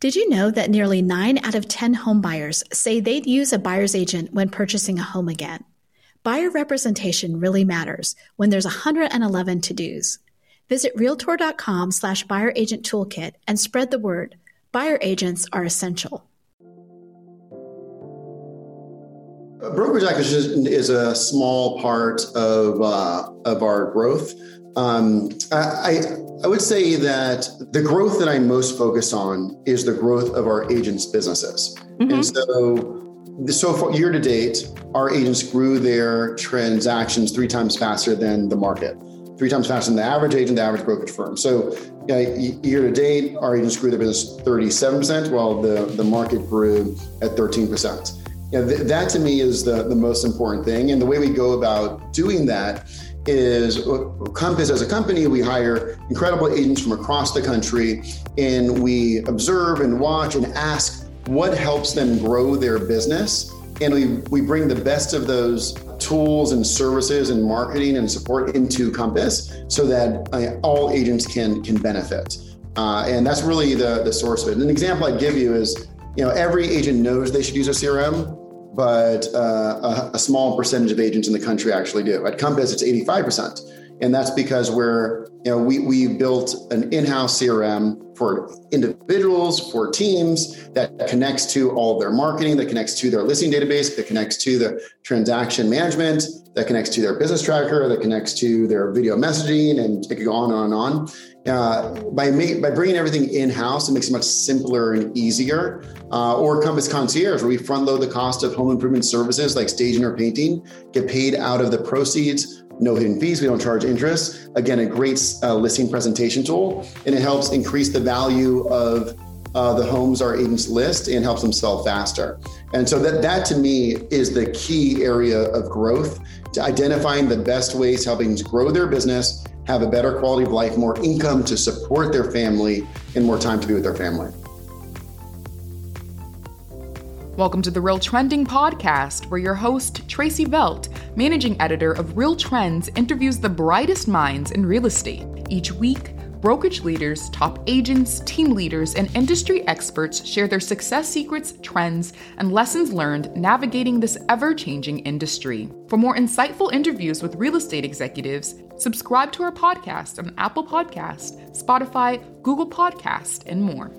Did you know that nearly 9 out of 10 home buyers say they'd use a buyer's agent when purchasing a home again? Buyer representation really matters when there's 111 to-dos. Visit realtor.com slash buyer agent toolkit and spread the word. Buyer agents are essential. Brokerage acquisition is a small part of, uh, of our growth. Um, I, I would say that the growth that I'm most focused on is the growth of our agents' businesses. Mm-hmm. And so, so far, year to date, our agents grew their transactions three times faster than the market, three times faster than the average agent, the average brokerage firm. So, uh, year to date, our agents grew their business 37%, while the, the market grew at 13%. You know, th- that to me is the, the most important thing. And the way we go about doing that is Compass as a company, we hire incredible agents from across the country and we observe and watch and ask what helps them grow their business. And we, we bring the best of those tools and services and marketing and support into Compass so that uh, all agents can, can benefit. Uh, and that's really the, the source of it. An example I'd give you is, you know, every agent knows they should use a CRM, but uh, a, a, small percentage of agents in the country actually do. At Compass, it's 85%. And that's because we're, you know, we, we built an in-house CRM for individuals, for teams that connects to all their marketing, that connects to their listing database, that connects to the transaction management, that connects to their business tracker, that connects to their video messaging, and it could go on and on and on. Uh, by by bringing everything in house, it makes it much simpler and easier. Uh, or Compass Concierge, where we front load the cost of home improvement services like staging or painting, get paid out of the proceeds. No hidden fees. We don't charge interest. Again, a great uh, listing presentation tool, and it helps increase the value of uh, the homes our agents list and helps them sell faster. And so that that to me is the key area of growth, to identifying the best ways helping to grow their business have a better quality of life, more income to support their family, and more time to be with their family. Welcome to the Real Trending Podcast, where your host, Tracey Velt, managing editor of Real Trends, interviews the brightest minds in real estate. Each week, brokerage leaders, top agents, team leaders, and industry experts share their success secrets, trends, and lessons learned navigating this ever changing industry. For more insightful interviews with real estate executives, subscribe to our podcast on Apple Podcast, Spotify, Google Podcast, and more.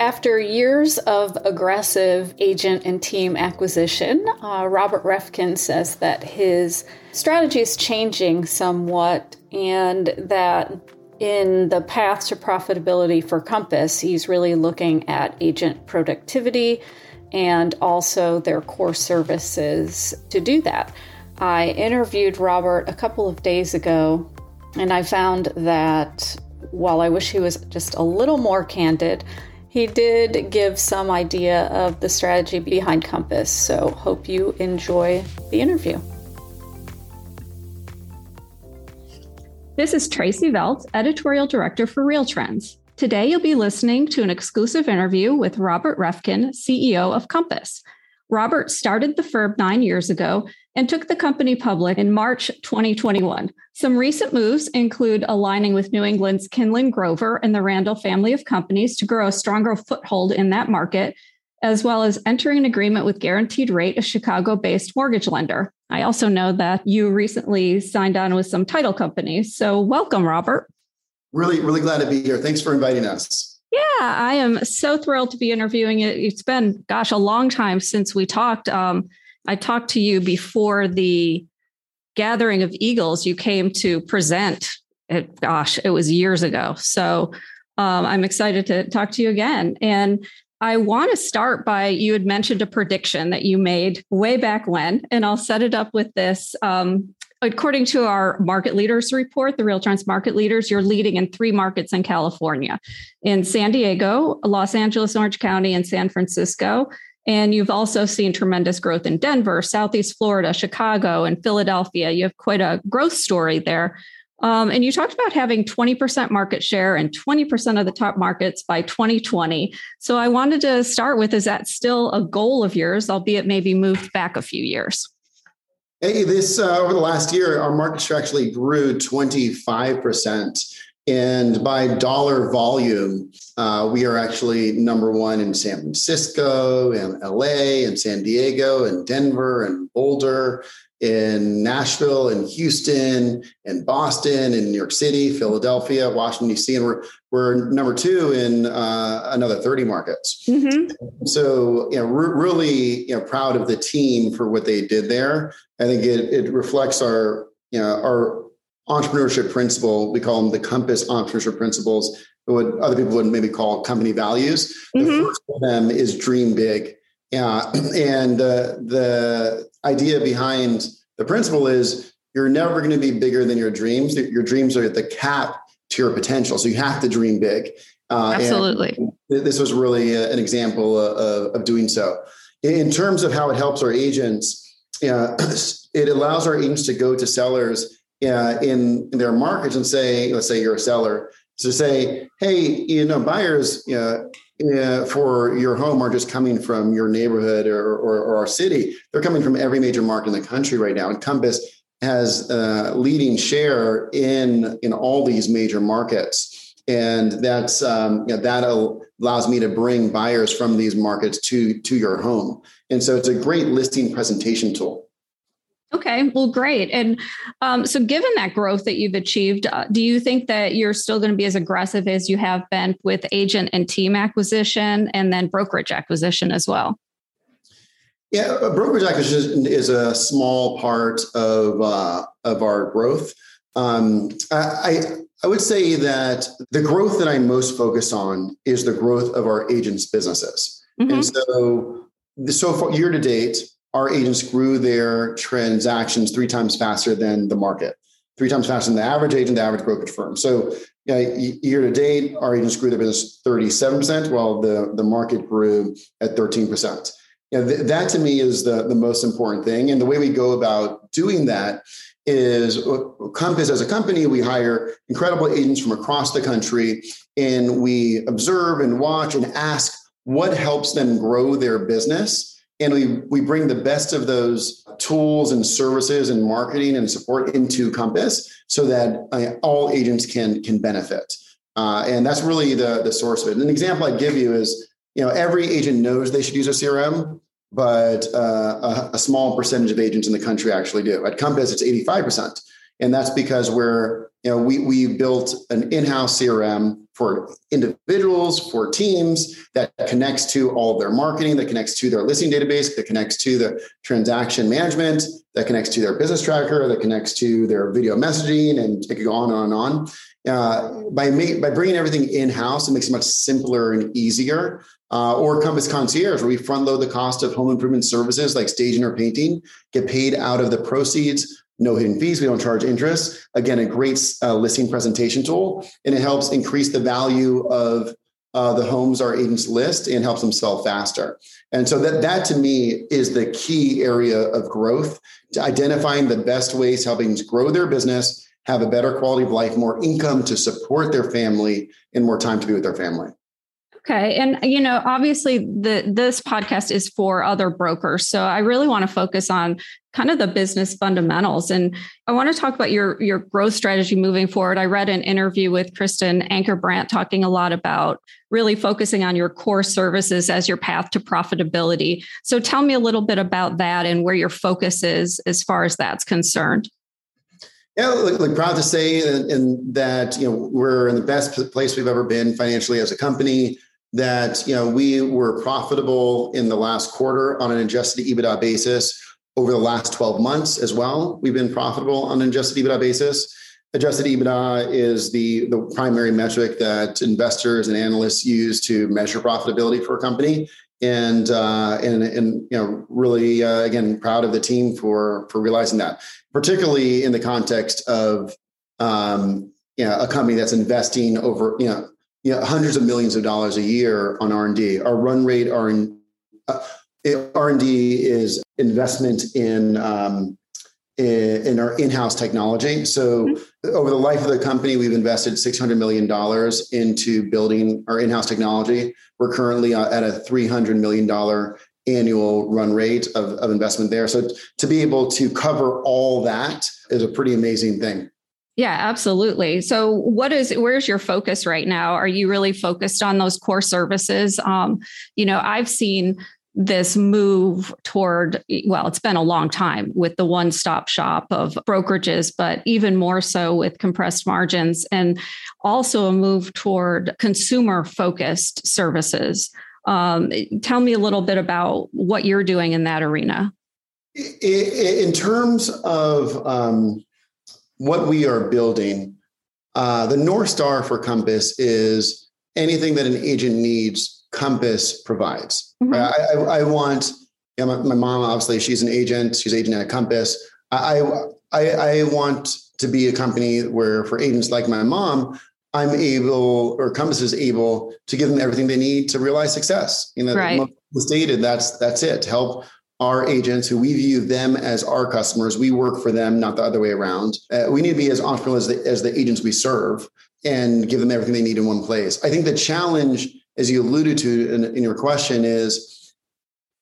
After years of aggressive agent and team acquisition, uh, Robert Reffkin says that his strategy is changing somewhat and that in the path to profitability for Compass, he's really looking at agent productivity and also their core services to do that. I interviewed Robert a couple of days ago and I found that while I wish he was just a little more candid, he did give some idea of the strategy behind Compass, so hope you enjoy the interview. This is Tracey Velt, Editorial Director for Real Trends. Today, you'll be listening to an exclusive interview with Robert Reffkin, CEO of Compass. Robert started the firm nine years ago and took the company public in March 2021. Some recent moves include aligning with New England's Kinlin Grover and the Randall family of companies to grow a stronger foothold in that market, as well as entering an agreement with Guaranteed Rate, a Chicago based mortgage lender. I also know that you recently signed on with some title companies. So, welcome, Robert. Really, really glad to be here. Thanks for inviting us. Yeah, I am so thrilled to be interviewing it. It's been, gosh, a long time since we talked. Um, I talked to you before the gathering of eagles you came to present. It, gosh, it was years ago. So um, I'm excited to talk to you again. And I want to start by you had mentioned a prediction that you made way back when, and I'll set it up with this. Um, according to our market leaders report, the Real market leaders, you're leading in three markets in California in San Diego, Los Angeles, Orange County, and San Francisco. And you've also seen tremendous growth in Denver, Southeast Florida, Chicago, and Philadelphia. You have quite a growth story there. Um, and you talked about having 20% market share and 20% of the top markets by 2020. So I wanted to start with is that still a goal of yours, albeit maybe moved back a few years? Hey, this uh, over the last year, our market share actually grew 25%. And by dollar volume, uh, we are actually number one in San Francisco and LA and San Diego and Denver and Boulder, in Nashville and Houston and Boston and New York City, Philadelphia, Washington, D.C. And we're, we're number two in uh, another 30 markets. Mm-hmm. So, you know, we're really, you know, proud of the team for what they did there. I think it, it reflects our, you know, our entrepreneurship principle. We call them the Compass entrepreneurship principles, what other people would maybe call company values. Mm-hmm. The first of them is dream big. Yeah, and uh, the idea behind the principle is you're never going to be bigger than your dreams. Your dreams are the cap to your potential, so you have to dream big. Uh, Absolutely. This was really a, an example of, of, doing so. In terms of how it helps our agents, uh, it allows our agents to go to sellers uh, in, in their markets and say, let's say you're a seller, to say, hey, you know, buyers uh, uh, for your home are just coming from your neighborhood or, or, or, our city. They're coming from every major market in the country right now. And Compass has a leading share in in all these major markets, and that's um, you know, that allows me to bring buyers from these markets to to your home. And so it's a great listing presentation tool. Okay, well, great. And um, so, given that growth that you've achieved, uh, do you think that you're still going to be as aggressive as you have been with agent and team acquisition and then brokerage acquisition as well? Yeah, brokerage acquisition is a small part of uh, of our growth. Um, I, I would say that the growth that I'm most focused on is the growth of our agents' businesses, mm-hmm. and so so far year to date, our agents grew their transactions three times faster than the market, three times faster than the average agent, the average brokerage firm. So you know, year to date, our agents grew their business 37%, while the, the market grew at 13%. You know, th- that to me is the, the most important thing. And the way we go about doing that is uh, Compass as a company, we hire incredible agents from across the country and we observe and watch and ask what helps them grow their business and we we bring the best of those tools and services and marketing and support into Compass so that uh, all agents can can benefit. Uh, and that's really the the source of it. An example I'd give you is you know every agent knows they should use a CRM, but uh, a, a, small percentage of agents in the country actually do. At Compass, it's eighty five percent, and that's because we're you know we we built an in house CRM for individuals, for teams that connects to all of their marketing, that connects to their listing database, that connects to the transaction management, that connects to their business tracker, that connects to their video messaging, and it could go on and on and on. Uh, by by bringing everything in house, it makes it much simpler and easier. Uh, or Compass Concierge, where we front load the cost of home improvement services like staging or painting, get paid out of the proceeds no hidden fees. We don't charge interest. Again, a great uh, listing presentation tool, and it helps increase the value of uh, the homes our agents list and helps them sell faster. And so that that to me is the key area of growth, to identifying the best ways helping grow their business, have a better quality of life, more income to support their family, and more time to be with their family. Okay. And you know, obviously the this podcast is for other brokers. So I really want to focus on kind of the business fundamentals. And I want to talk about your your growth strategy moving forward. I read an interview with Kristen Ankerbrandt talking a lot about really focusing on your core services as your path to profitability. So tell me a little bit about that and where your focus is as far as that's concerned. Yeah, look, proud to say that you know we're in the best place we've ever been financially as a company that you know we were profitable in the last quarter on an adjusted EBITDA basis. Over the last 12 months as well, we've been profitable on an adjusted EBITDA basis. Adjusted EBITDA is the, the primary metric that investors and analysts use to measure profitability for a company. And uh, and and you know really uh, again proud of the team for for realizing that, particularly in the context of um, you know, a company that's investing over you know you know, hundreds of millions of dollars a year on R&D. Our run rate are in uh, R&D is investment in um, in our in-house technology. So mm-hmm. over the life of the company, we've invested $600 million into building our in-house technology. We're currently uh, at a $300 million annual run rate of, of investment there. So to be able to cover all that is a pretty amazing thing. Yeah, absolutely. So, what is where's your focus right now? Are you really focused on those core services? Um, you know, I've seen this move toward well it's been a long time with the one stop shop of brokerages but even more so with compressed margins and also a move toward consumer focused services. Um, tell me a little bit about what you're doing in that arena. In terms of um, what we are building uh, the north star for compass is anything that an agent needs Compass provides. Mm-hmm. I, I, I, want, you know, my, my, mom, obviously, she's an agent, she's agent at Compass. I, I, I want to be a company where for agents like my mom, I'm able, or Compass is able to give them everything they need to realize success. You know, right. stated, that's that's it. Help our agents who we view them as our customers. We work for them, not the other way around. Uh, we need to be as entrepreneurial as the, as the agents we serve and give them everything they need in one place. I think the challenge as you alluded to in, in your question, is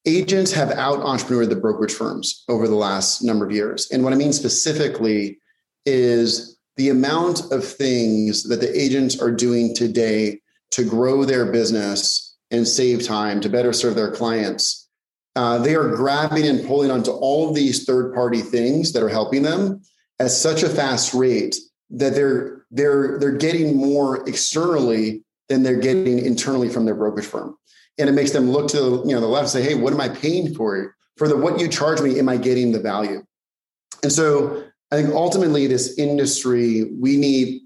agents have out entrepreneured the brokerage firms over the last number of years. And what I mean specifically is the amount of things that the agents are doing today to grow their business and save time to better serve their clients. Uh, they are grabbing and pulling onto all of these third party things that are helping them at such a fast rate that they're they're they're getting more externally than they're getting internally from their brokerage firm. And it makes them look to you know the left and say, hey, what am I paying for? For the what you charge me, am I getting the value? And so I think ultimately this industry, we need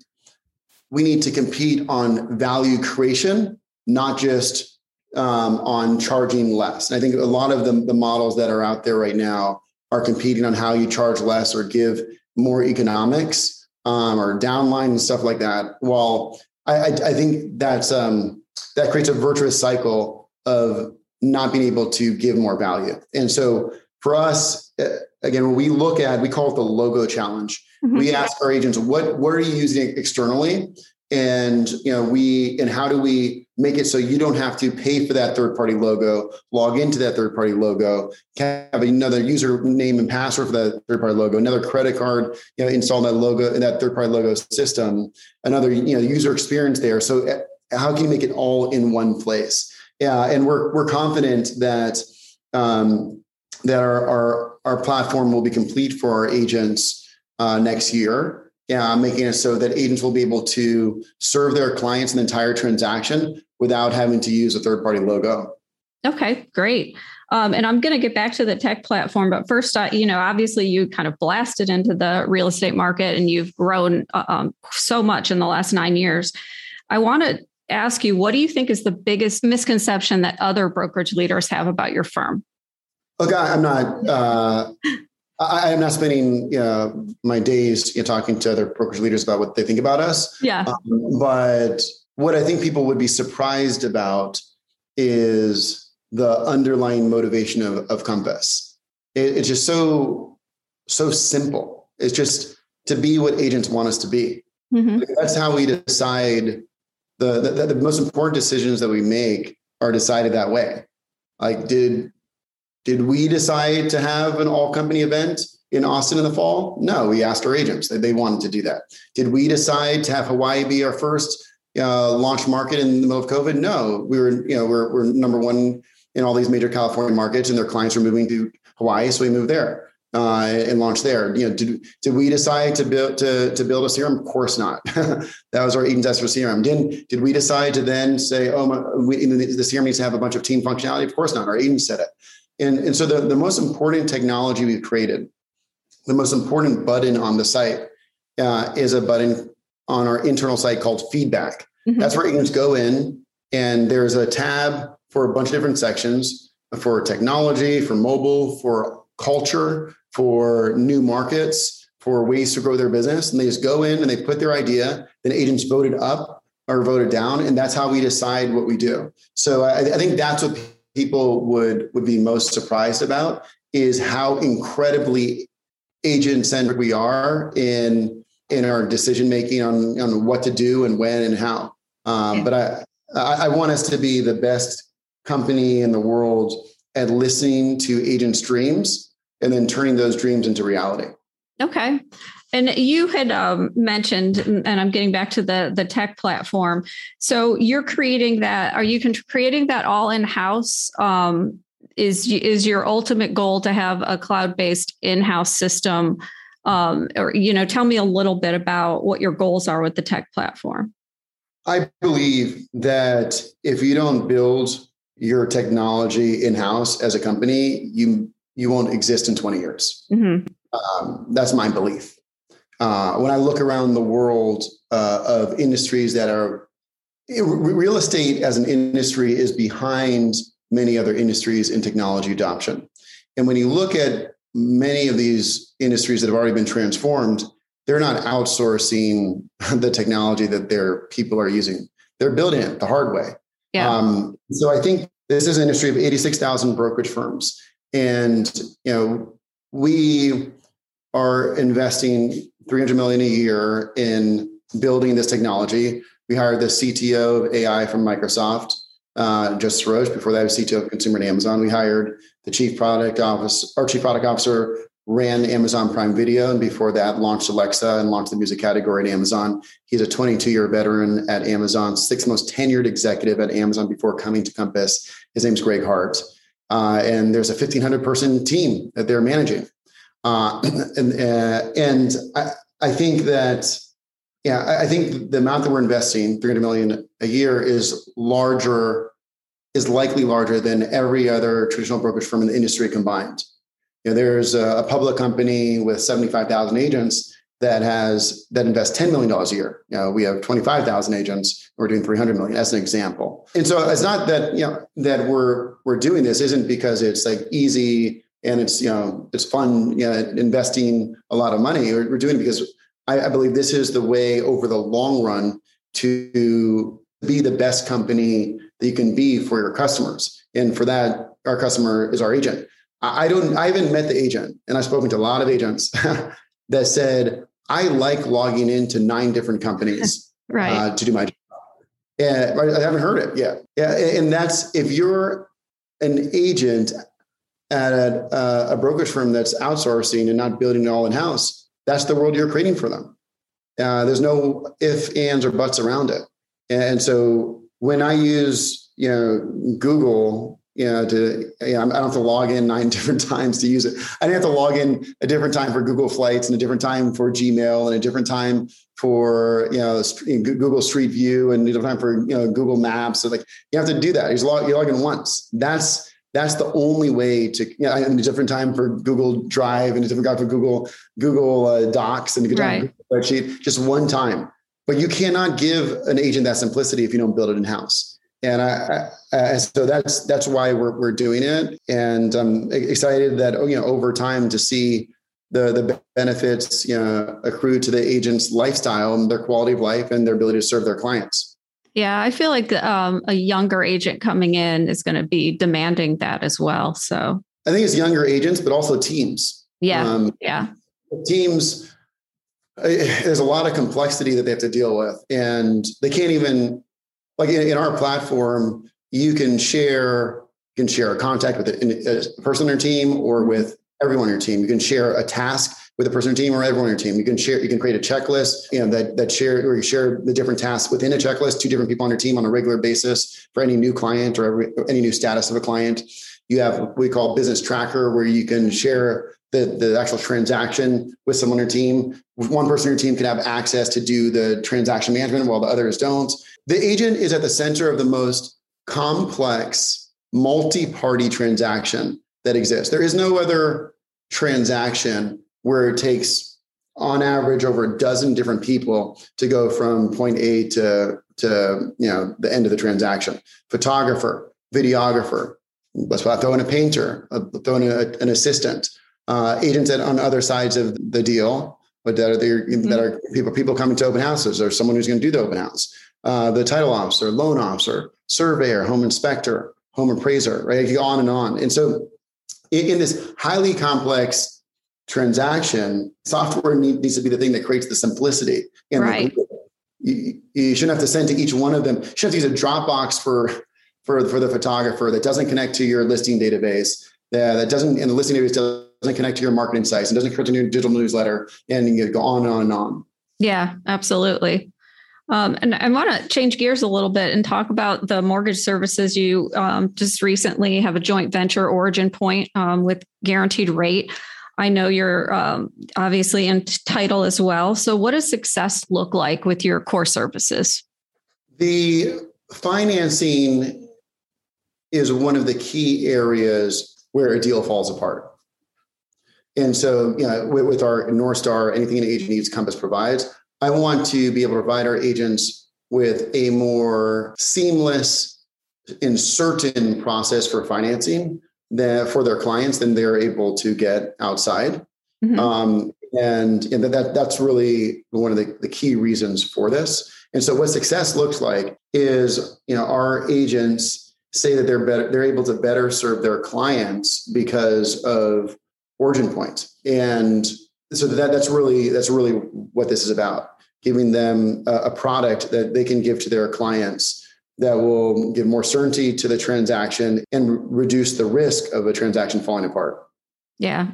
we need to compete on value creation, not just um, on charging less. And I think a lot of the, the models that are out there right now are competing on how you charge less or give more economics um, or downline and stuff like that. While I, I, think that's um, that creates a virtuous cycle of not being able to give more value. And so for us, uh, again, when we look at, we call it the logo challenge. Mm-hmm. We ask our agents, what what are you using externally? And you know, we and how do we make it so you don't have to pay for that third party logo, log into that third party logo, have another username and password for that third party logo, another credit card, you know, install that logo in that third party logo system, another you know user experience there. So eh, how can you make it all in one place? Yeah, and we're we're confident that um, that our, our our platform will be complete for our agents uh, next year yeah, I'm making it so that agents will be able to serve their clients an entire transaction without having to use a third party logo. Okay, great. Um, and I'm going to get back to the tech platform, but first, uh, you know, obviously you kind of blasted into the real estate market and you've grown uh, um, so much in the last nine years. I want to ask you, what do you think is the biggest misconception that other brokerage leaders have about your firm? Look, I'm not. Uh, I, am not spending my days you know, talking to other brokerage leaders about what they think about us. Yeah. Um, but what I think people would be surprised about is the underlying motivation of, of Compass. It, it's just so so simple. It's just to be what agents want us to be. Mm-hmm. That's how we decide. The, the the most important decisions that we make are decided that way. Like, did did we decide to have an all company event in Austin in the fall? No, we asked our agents they wanted to do that. Did we decide to have Hawaii be our first uh, launch market in the middle of COVID? No, we were, you know, we're, we're number one in all these major California markets and their clients are moving to Hawaii. So we moved there. Uh, and launch there. You know, did, did we decide to build to, to build a CRM? Of course not. that was our Agent Test for CRM. Did did we decide to then say, oh, my, we, the, CRM needs to have a bunch of team functionality? Of course not. Our agent said it. And, and so the, the most important technology we've created, the most important button on the site uh, is a button on our internal site called feedback. Mm-hmm. That's where agents go in and there's a tab for a bunch of different sections for technology, for mobile, for culture, for new markets, for ways to grow their business. And they just go in and they put their idea, then agents voted up or voted down. And that's how we decide what we do. So I, I think that's what people would would be most surprised about is how incredibly agent centric we are in in our decision making on on what to do and when and how. Um, but I, I want us to be the best company in the world at listening to agents' dreams and then turning those dreams into reality. Okay. And you had um, mentioned, and I'm getting back to the the tech platform. So you're creating that. Are you creating that all in house? Um, is is your ultimate goal to have a cloud based in house system? Um, or you know, tell me a little bit about what your goals are with the tech platform. I believe that if you don't build your technology in house as a company, you you won't exist in 20 years. Mm-hmm. Um, that's my belief. Uh, when I look around the world uh, of industries that are real estate as an industry is behind many other industries in technology adoption. And when you look at many of these industries that have already been transformed, they're not outsourcing the technology that their people are using. They're building it the hard way. Yeah. Um, so I think this is an industry of 86,000 brokerage firms. And, you know, we are investing 300 million a year in building this technology. We hired the CTO of AI from Microsoft, uh, Joseph Sirosh. Before that, was CTO of consumer at Amazon. We hired the chief product office, our chief product officer ran Amazon Prime Video, and before that, launched Alexa and launched the music category at Amazon. He's a 22 year veteran at Amazon, sixth most tenured executive at Amazon before coming to Compass. His name's Greg Hart. Uh, and there's a 1,500 person team that they're managing. Uh, and uh, and I, I think that, yeah, I think the amount that we're investing, 300 million a year, is larger, is likely larger than every other traditional brokerage firm in the industry combined. You know, there's a, public company with 75,000 agents that has that invests $10 million a year. You know, we have 25,000 agents. We're doing 300 million as an example. And so it's not that, you know, that we're, we're doing this isn't because it's like easy and it's, you know, it's fun, you know, investing a lot of money. We're, we're doing it because I, I believe this is the way over the long run to be the best company that you can be for your customers. And for that, our customer is our agent. I don't, I haven't met the agent, and I've spoken to a lot of agents that said, I like logging into nine different companies right. uh, to do my job. And I haven't heard it yet. Yeah. And that's if you're an agent at a, a brokerage firm that's outsourcing and not building it all in house, that's the world you're creating for them. Uh, there's no if, ands, or buts around it. And so when I use, you know, Google you know, to, you know, I don't have to log in nine different times to use it. I didn't have to log in a different time for Google Flights and a different time for Gmail and a different time for, you know, Google Street View and a different time for, you know, Google Maps. So like you have to do that. You log, you log in once. That's, that's the only way to, you know, and a different time for Google Drive and a different time for Google, Google uh, Docs and a right. spreadsheet, just one time. But you cannot give an agent that simplicity if you don't build it in house and I, I, so that's that's why we're we're doing it, and I'm excited that you know over time to see the the benefits you know accrue to the agent's lifestyle and their quality of life and their ability to serve their clients. Yeah, I feel like um, a younger agent coming in is going to be demanding that as well. So I think it's younger agents, but also teams. Yeah, um, yeah. Teams, there's a lot of complexity that they have to deal with, and they can't even like in, in our platform, you can share you can share a contact with a, a person on your team or with everyone on your team. You can share a task with a person on your team or everyone on your team. You can share, you can create a checklist, you know, that that share or you share the different tasks within a checklist, two different people on your team on a regular basis for any new client or every, any new status of a client. You have what we call business tracker where you can share the, the actual transaction with someone on your team. One person on your team can have access to do the transaction management while the others don't. The agent is at the center of the most complex multi party transaction that exists. There is no other transaction where it takes, on average, over a dozen different people to go from point A to, to you know, the end of the transaction. Photographer, videographer, let's throw in a painter, throw in a, an assistant, uh, agents that on other sides of the deal, but that are, mm-hmm. that are people people coming to open houses or someone who's going to do the open house uh, the title officer, loan officer, surveyor, home inspector, home appraiser, right? You go on and on. And so, in this highly complex transaction, software need, needs to be the thing that creates the simplicity. And right. The, you, you, shouldn't have to send to each one of them. You shouldn't have to use a Dropbox for for for the photographer that doesn't connect to your listing database. That, that doesn't, and the listing database doesn't connect to your marketing sites and doesn't connect to your digital newsletter, and you go on and on and on. Yeah, absolutely. Um, and I want to change gears a little bit and talk about the mortgage services. You um, just recently have a joint venture, Origin Point, um, with Guaranteed Rate. I know you're um, obviously in title as well. So, what does success look like with your core services? The financing is one of the key areas where a deal falls apart. And so, you know, with, with our North Star, anything an agent needs, Compass provides. I want to be able to provide our agents with a more seamless and certain process for financing that for their clients than they're able to get outside. Mm-hmm. Um, and, and that, that's really one of the, the key reasons for this. And so what success looks like is, you know, our agents say that they're better, they're able to better serve their clients because of origin point. And so that that's really that's really what this is about giving them a, a, product that they can give to their clients that will give more certainty to the transaction and reduce the risk of a transaction falling apart. Yeah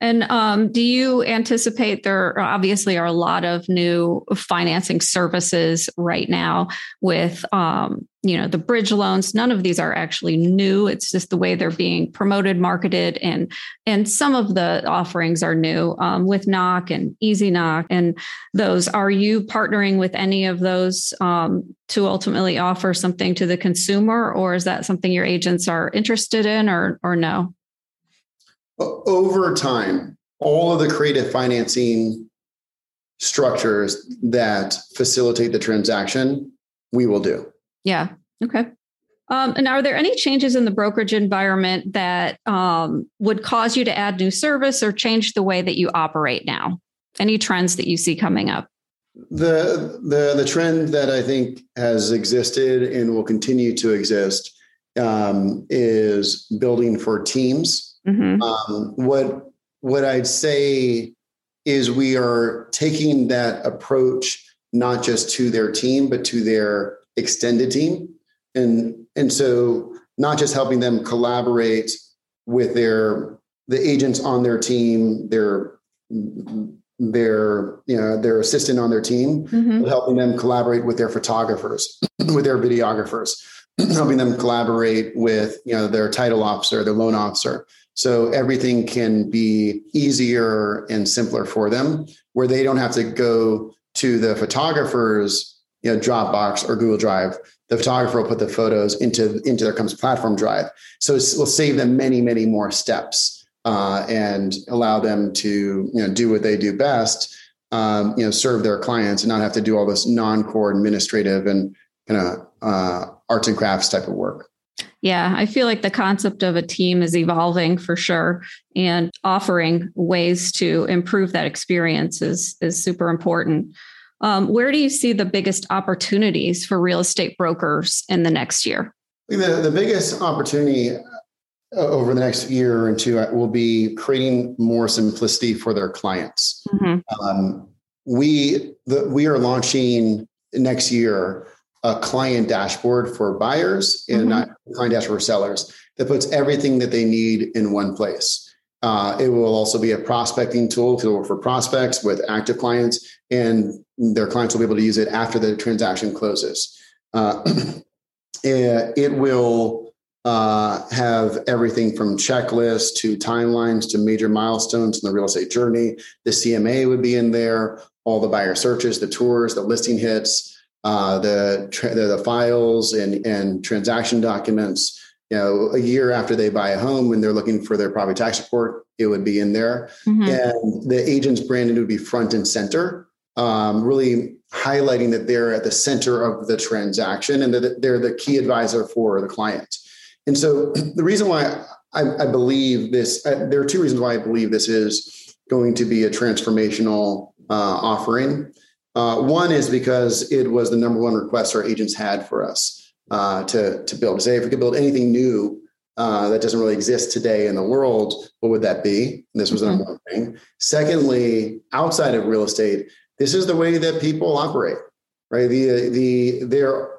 and um, do you anticipate there obviously are a lot of new financing services right now with um, you know the bridge loans? None of these are actually new. It's just the way they're being promoted, marketed, and and some of the offerings are new um, with Knock and Easy Knock and those. Are you partnering with any of those um, to ultimately offer something to the consumer, or is that something your agents are interested in, or or no? Over time, all of the creative financing structures that facilitate the transaction, we will do. Yeah. Okay. Um, and are there any changes in the brokerage environment that um, would cause you to add new service or change the way that you operate now? Any trends that you see coming up? The the the trend that I think has existed and will continue to exist um, is building for teams Mm-hmm. Um, what what I'd say is we are taking that approach not just to their team but to their extended team, and and so not just helping them collaborate with their the agents on their team, their their you know their assistant on their team, mm-hmm. helping them collaborate with their photographers, with their videographers, helping them collaborate with you know their title officer, their loan officer, so everything can be easier and simpler for them, where they don't have to go to the photographer's you know, Dropbox or Google Drive. The photographer will put the photos into, into their Compass platform drive. So it will save them many, many more steps uh, and allow them to you know, do what they do best, um, you know, serve their clients and not have to do all this non-core administrative and kind of uh, arts and crafts type of work. Yeah, I feel like the concept of a team is evolving for sure, and offering ways to improve that experience is is super important. Um, where do you see the biggest opportunities for real estate brokers in the next year? The, the biggest opportunity uh, over the next year or two uh, will be creating more simplicity for their clients. Mm-hmm. Um, we the, we are launching next year a client dashboard for buyers and mm-hmm. not client dashboard for sellers that puts everything that they need in one place. Uh, it will also be a prospecting tool for prospects with active clients, and their clients will be able to use it after the transaction closes. Uh, it will uh, have everything from checklists to timelines to major milestones in the real estate journey. The CMA would be in there, all the buyer searches, the tours, the listing hits uh, the, the, the files and and transaction documents. You know, a year after they buy a home, when they're looking for their property tax report, it would be in there, mm-hmm. and the agent's branding would be front and center, um, really highlighting that they're at the center of the transaction and that they're the key advisor for the client. And so, the reason why I, I believe this, uh, there are two reasons why I believe this is going to be a transformational uh, offering. Uh, one is because it was the number one request our agents had for us uh, to, to build. To say if we could build anything new uh, that doesn't really exist today in the world, what would that be? And this was the number one thing. Secondly, outside of real estate, this is the way that people operate, right? The the there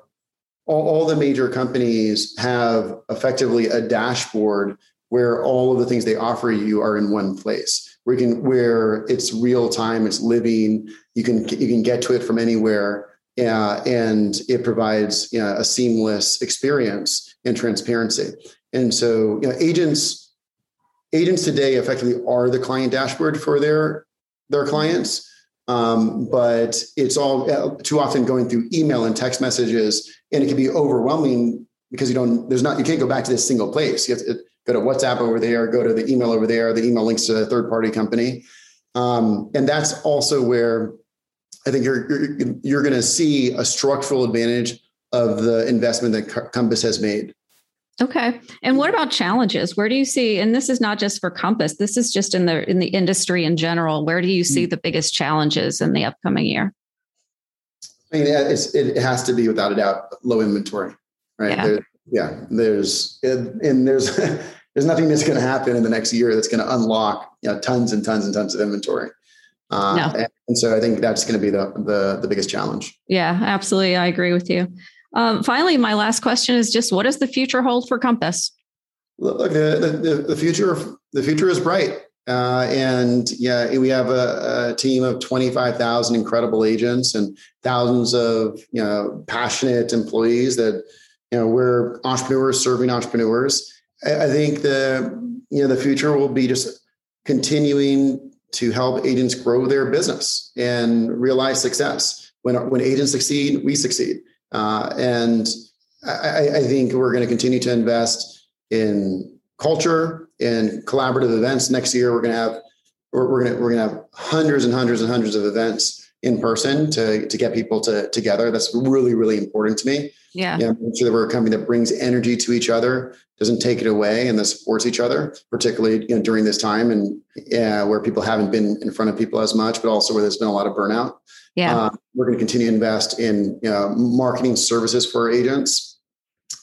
all, all the major companies have effectively a dashboard where all of the things they offer you are in one place where you can where it's real time it's living you can you can get to it from anywhere. Uh, and it provides you know, a seamless experience and transparency. And so you know agents agents today effectively are the client dashboard for their their clients. Um, but it's all uh, too often going through email and text messages and it can be overwhelming because you don't there's not you can't go back to this single place. You have to go to whatsapp over there go to the email over there the email links to a third party company um, and that's also where i think you're you're, you're going to see a structural advantage of the investment that compass has made Okay. And what about challenges? Where do you see and this is not just for Compass, this is just in the in the industry in general. Where do you see hmm. the biggest challenges in the upcoming year? I mean, it has to be without a doubt low inventory, right? Yeah. There, yeah there's and there's there's nothing that's going to happen in the next year that's going to unlock you know tons and tons and tons of inventory. Uh, no. and, so I think that's going to be the, the the biggest challenge. Yeah, absolutely. I agree with you. Um, finally, my last question is just what does the future hold for Compass? Look, the, the, the future the future is bright. Uh, and yeah, we have a, a team of 25,000 incredible agents and thousands of you know passionate employees that you know we're entrepreneurs serving entrepreneurs. I, think the you know the future will be just continuing to help agents grow their business and realize success. When when agents succeed, we succeed. Uh, and I, I, think we're going to continue to invest in culture and collaborative events. Next year, we're going to have we're, we're going to we're going to have hundreds and hundreds and hundreds of events in person to to get people to together. That's really really important to me. Yeah, yeah make sure that we're a company that brings energy to each other, doesn't take it away, and that supports each other, particularly you know, during this time and yeah, where people haven't been in front of people as much, but also where there's been a lot of burnout. Yeah. Uh, we're going to continue to invest in you know, marketing services for agents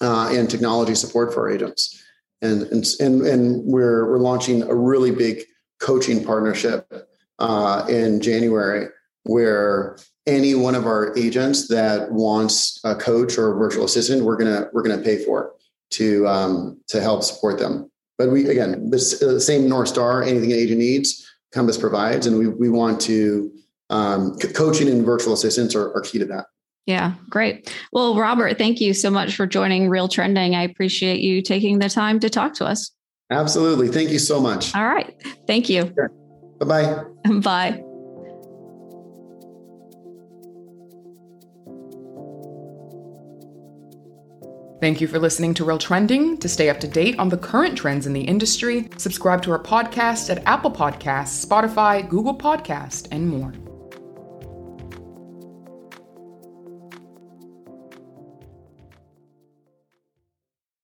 uh, and technology support for agents. And, and, and, and we're, we're launching a really big coaching partnership uh, in January where any one of our agents that wants a coach or a virtual assistant, we're gonna we're gonna pay for to um, to help support them. But we again, the same North Star. Anything an agent needs, Compass provides, and we we want to um, coaching and virtual assistants are, are key to that. Yeah, great. Well, Robert, thank you so much for joining Real Trending. I appreciate you taking the time to talk to us. Absolutely. Thank you so much. All right. Thank you. Sure. Bye-bye. Bye. Thank you for listening to Real Trending. To stay up to date on the current trends in the industry, subscribe to our podcast at Apple Podcasts, Spotify, Google Podcast, and more.